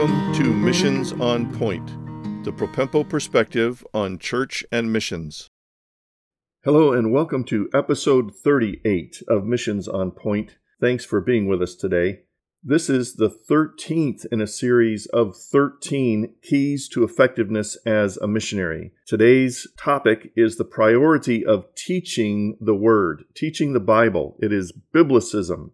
Welcome to Missions on Point, the Propempo perspective on church and missions. Hello, and welcome to episode 38 of Missions on Point. Thanks for being with us today. This is the 13th in a series of 13 keys to effectiveness as a missionary. Today's topic is the priority of teaching the Word, teaching the Bible. It is Biblicism.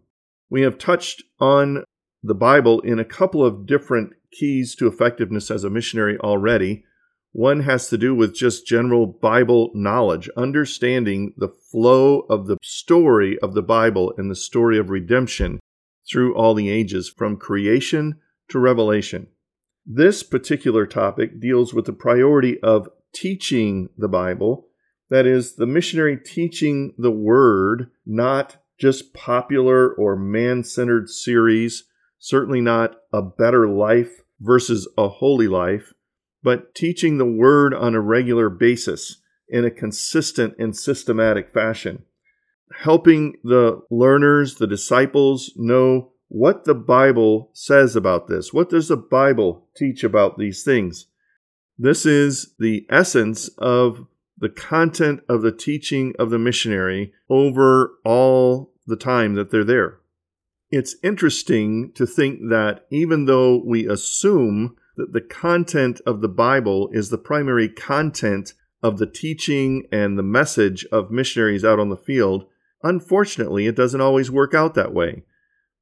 We have touched on the Bible in a couple of different keys to effectiveness as a missionary already. One has to do with just general Bible knowledge, understanding the flow of the story of the Bible and the story of redemption through all the ages, from creation to revelation. This particular topic deals with the priority of teaching the Bible, that is, the missionary teaching the Word, not just popular or man centered series certainly not a better life versus a holy life, but teaching the word on a regular basis in a consistent and systematic fashion. Helping the learners, the disciples, know what the Bible says about this. What does the Bible teach about these things? This is the essence of the content of the teaching of the missionary over all the time that they're there. It's interesting to think that even though we assume that the content of the Bible is the primary content of the teaching and the message of missionaries out on the field, unfortunately, it doesn't always work out that way.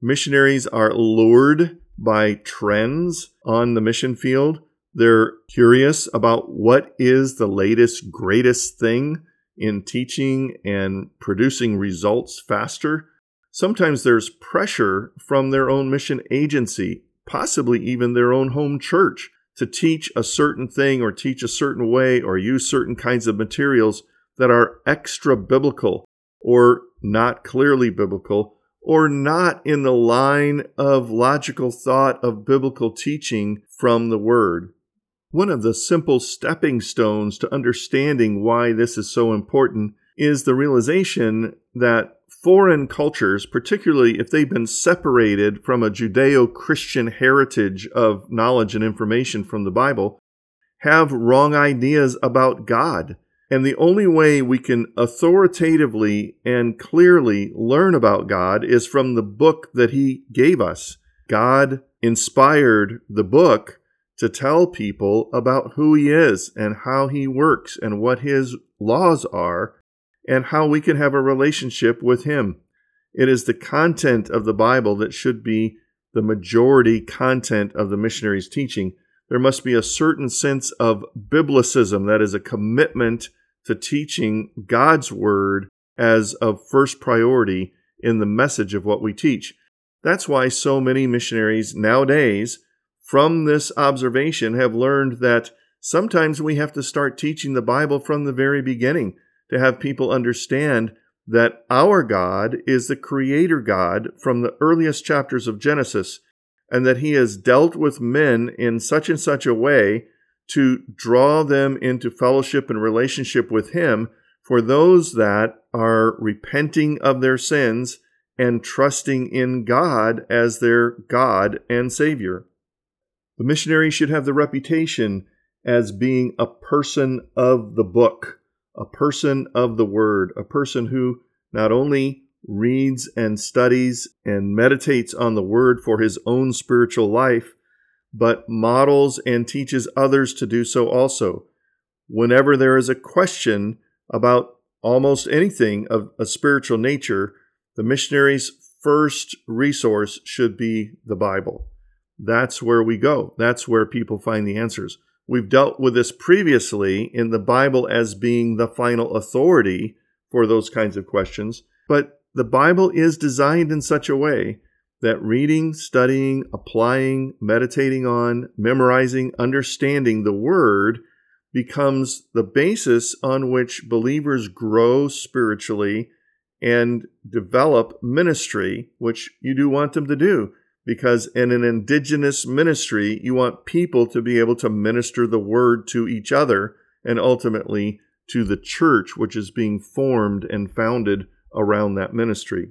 Missionaries are lured by trends on the mission field. They're curious about what is the latest, greatest thing in teaching and producing results faster. Sometimes there's pressure from their own mission agency, possibly even their own home church, to teach a certain thing or teach a certain way or use certain kinds of materials that are extra biblical or not clearly biblical or not in the line of logical thought of biblical teaching from the Word. One of the simple stepping stones to understanding why this is so important is the realization that foreign cultures, particularly if they've been separated from a Judeo Christian heritage of knowledge and information from the Bible, have wrong ideas about God. And the only way we can authoritatively and clearly learn about God is from the book that He gave us. God inspired the book to tell people about who He is and how He works and what His laws are and how we can have a relationship with Him. It is the content of the Bible that should be the majority content of the missionary's teaching. There must be a certain sense of biblicism, that is, a commitment to teaching God's Word as of first priority in the message of what we teach. That's why so many missionaries nowadays, from this observation, have learned that sometimes we have to start teaching the Bible from the very beginning to have people understand that our God is the creator God from the earliest chapters of Genesis, and that he has dealt with men in such and such a way to draw them into fellowship and relationship with him for those that are repenting of their sins and trusting in God as their God and Savior. The missionary should have the reputation as being a person of the book a person of the Word, a person who not only reads and studies and meditates on the Word for his own spiritual life, but models and teaches others to do so also. Whenever there is a question about almost anything of a spiritual nature, the missionary's first resource should be the Bible. That's where we go. That's where people find the answers. We've dealt with this previously in the Bible as being the final authority for those kinds of questions, but the Bible is designed in such a way that reading, studying, applying, meditating on, memorizing, understanding the Word becomes the basis on which believers grow spiritually and develop ministry, which you do want them to do because in an indigenous ministry, you want people to be able to minister the word to each other and ultimately to the church, which is being formed and founded around that ministry.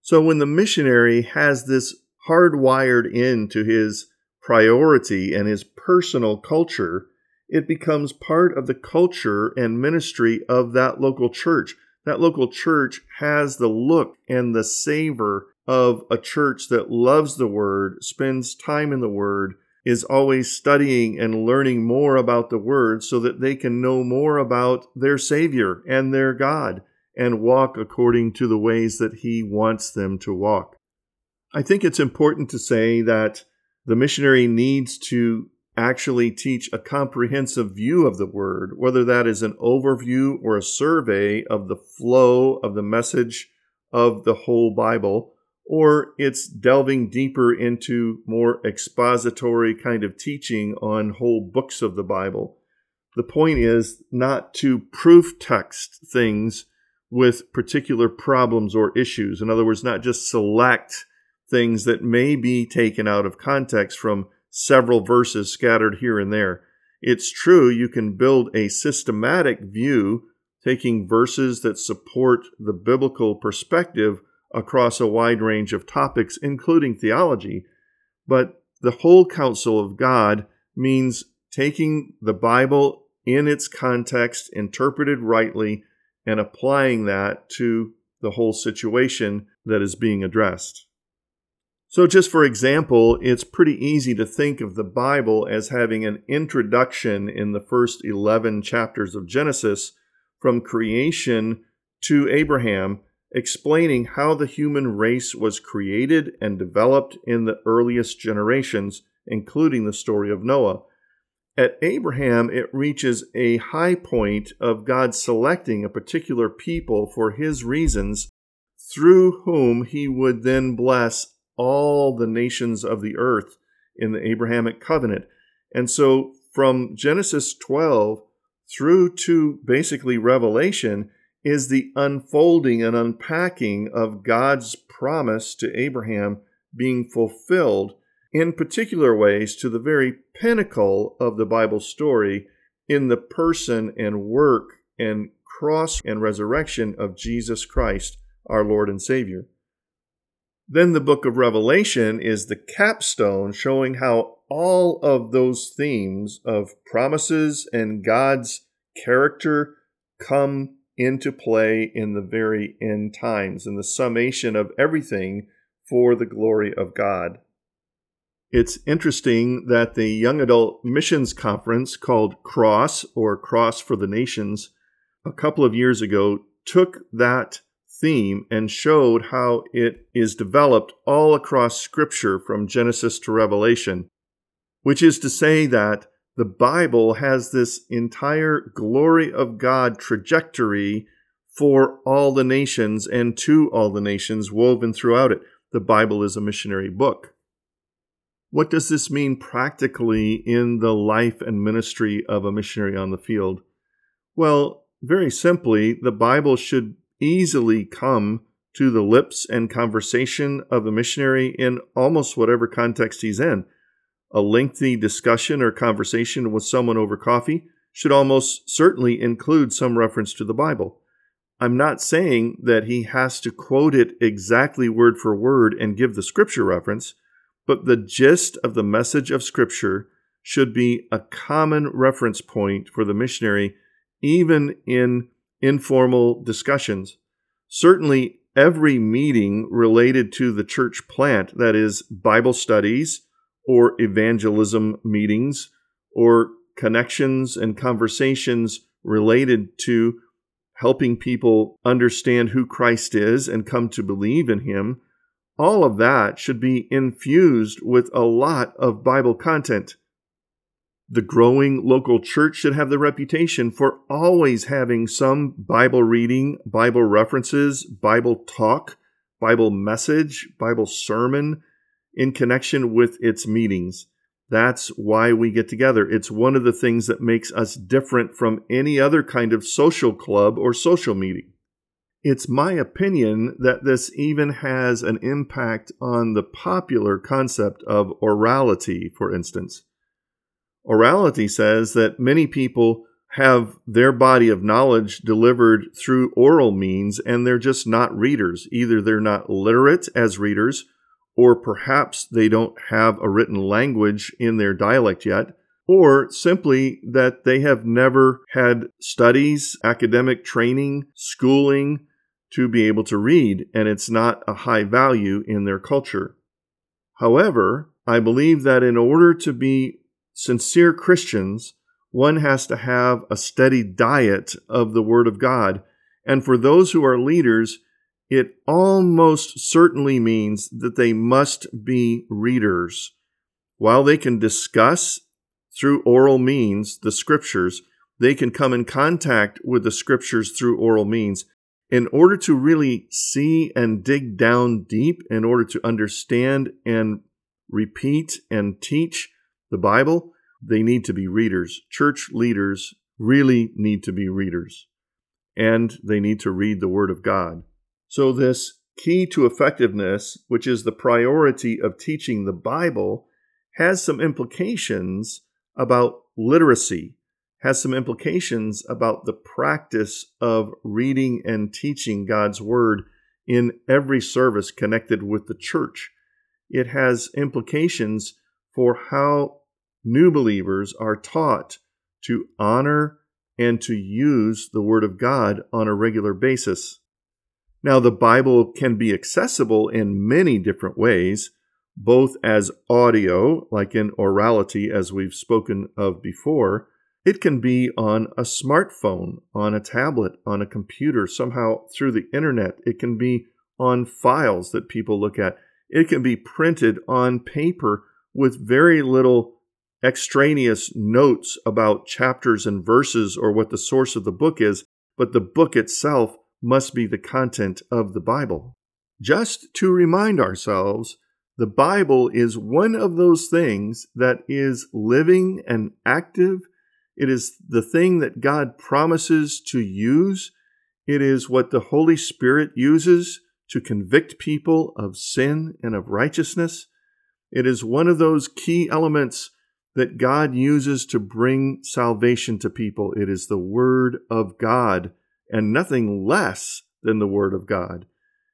So when the missionary has this hardwired into his priority and his personal culture, it becomes part of the culture and ministry of that local church. That local church has the look and the savor of a church that loves the Word, spends time in the Word, is always studying and learning more about the Word so that they can know more about their Savior and their God and walk according to the ways that He wants them to walk. I think it's important to say that the missionary needs to actually teach a comprehensive view of the Word, whether that is an overview or a survey of the flow of the message of the whole Bible or it's delving deeper into more expository kind of teaching on whole books of the Bible. The point is not to proof text things with particular problems or issues. In other words, not just select things that may be taken out of context from several verses scattered here and there. It's true, you can build a systematic view taking verses that support the biblical perspective across a wide range of topics, including theology. But the whole counsel of God means taking the Bible in its context, interpreted rightly, and applying that to the whole situation that is being addressed. So, just for example, it's pretty easy to think of the Bible as having an introduction in the first 11 chapters of Genesis from creation to Abraham explaining how the human race was created and developed in the earliest generations, including the story of Noah. At Abraham, it reaches a high point of God selecting a particular people for his reasons, through whom he would then bless all the nations of the earth in the Abrahamic covenant. And so from Genesis 12 through to basically Revelation, is the unfolding and unpacking of God's promise to Abraham being fulfilled in particular ways to the very pinnacle of the Bible story in the person and work and cross and resurrection of Jesus Christ, our Lord and Savior. Then the book of Revelation is the capstone showing how all of those themes of promises and God's character come into play in the very end times and the summation of everything for the glory of God. It's interesting that the Young Adult Missions Conference called CROSS or Cross for the Nations a couple of years ago took that theme and showed how it is developed all across Scripture from Genesis to Revelation, which is to say that the Bible has this entire glory of God trajectory for all the nations and to all the nations woven throughout it. The Bible is a missionary book. What does this mean practically in the life and ministry of a missionary on the field? Well, very simply, the Bible should easily come to the lips and conversation of a missionary in almost whatever context he's in a lengthy discussion or conversation with someone over coffee should almost certainly include some reference to the Bible. I'm not saying that he has to quote it exactly word for word and give the scripture reference, but the gist of the message of scripture should be a common reference point for the missionary, even in informal discussions. Certainly, every meeting related to the church plant, that is, Bible studies, or evangelism meetings or connections and conversations related to helping people understand who Christ is and come to believe in him, all of that should be infused with a lot of Bible content. The growing local church should have the reputation for always having some Bible reading, Bible references, Bible talk, Bible message, Bible sermon, in connection with its meetings. That's why we get together. It's one of the things that makes us different from any other kind of social club or social meeting. It's my opinion that this even has an impact on the popular concept of orality, for instance. Orality says that many people have their body of knowledge delivered through oral means and they're just not readers. Either they're not literate as readers or perhaps they don't have a written language in their dialect yet, or simply that they have never had studies, academic training, schooling to be able to read, and it's not a high value in their culture. However, I believe that in order to be sincere Christians, one has to have a steady diet of the Word of God. And for those who are leaders, it almost certainly means that they must be readers. While they can discuss through oral means the scriptures, they can come in contact with the scriptures through oral means. In order to really see and dig down deep, in order to understand and repeat and teach the Bible, they need to be readers. Church leaders really need to be readers, and they need to read the Word of God. So, this key to effectiveness, which is the priority of teaching the Bible, has some implications about literacy, has some implications about the practice of reading and teaching God's Word in every service connected with the church. It has implications for how new believers are taught to honor and to use the Word of God on a regular basis. Now, the Bible can be accessible in many different ways, both as audio, like in orality, as we've spoken of before. It can be on a smartphone, on a tablet, on a computer, somehow through the internet. It can be on files that people look at. It can be printed on paper with very little extraneous notes about chapters and verses or what the source of the book is, but the book itself must be the content of the Bible. Just to remind ourselves, the Bible is one of those things that is living and active. It is the thing that God promises to use. It is what the Holy Spirit uses to convict people of sin and of righteousness. It is one of those key elements that God uses to bring salvation to people. It is the Word of God and nothing less than the Word of God.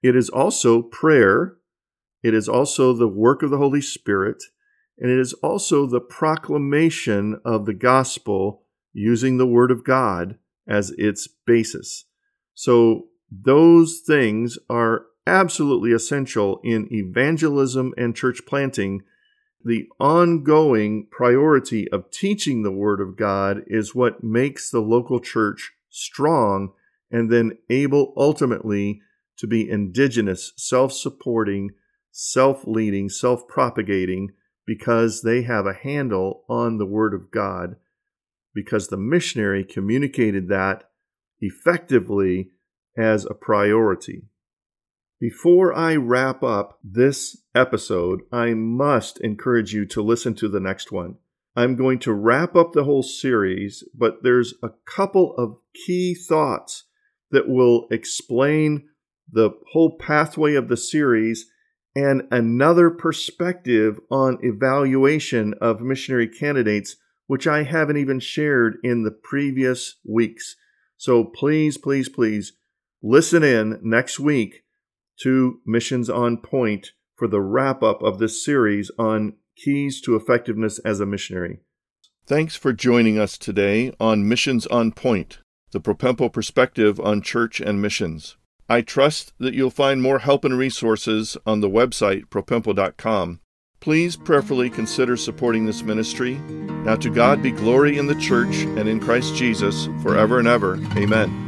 It is also prayer, it is also the work of the Holy Spirit, and it is also the proclamation of the gospel using the Word of God as its basis. So, those things are absolutely essential in evangelism and church planting. The ongoing priority of teaching the Word of God is what makes the local church strong and then able ultimately to be indigenous, self supporting, self leading, self propagating, because they have a handle on the Word of God, because the missionary communicated that effectively as a priority. Before I wrap up this episode, I must encourage you to listen to the next one. I'm going to wrap up the whole series, but there's a couple of key thoughts that will explain the whole pathway of the series and another perspective on evaluation of missionary candidates, which I haven't even shared in the previous weeks. So please, please, please listen in next week to Missions on Point for the wrap up of this series on keys to effectiveness as a missionary. Thanks for joining us today on Missions on Point the Propempo perspective on church and missions. I trust that you'll find more help and resources on the website propempo.com. Please prayerfully consider supporting this ministry. Now to God be glory in the church and in Christ Jesus forever and ever. Amen.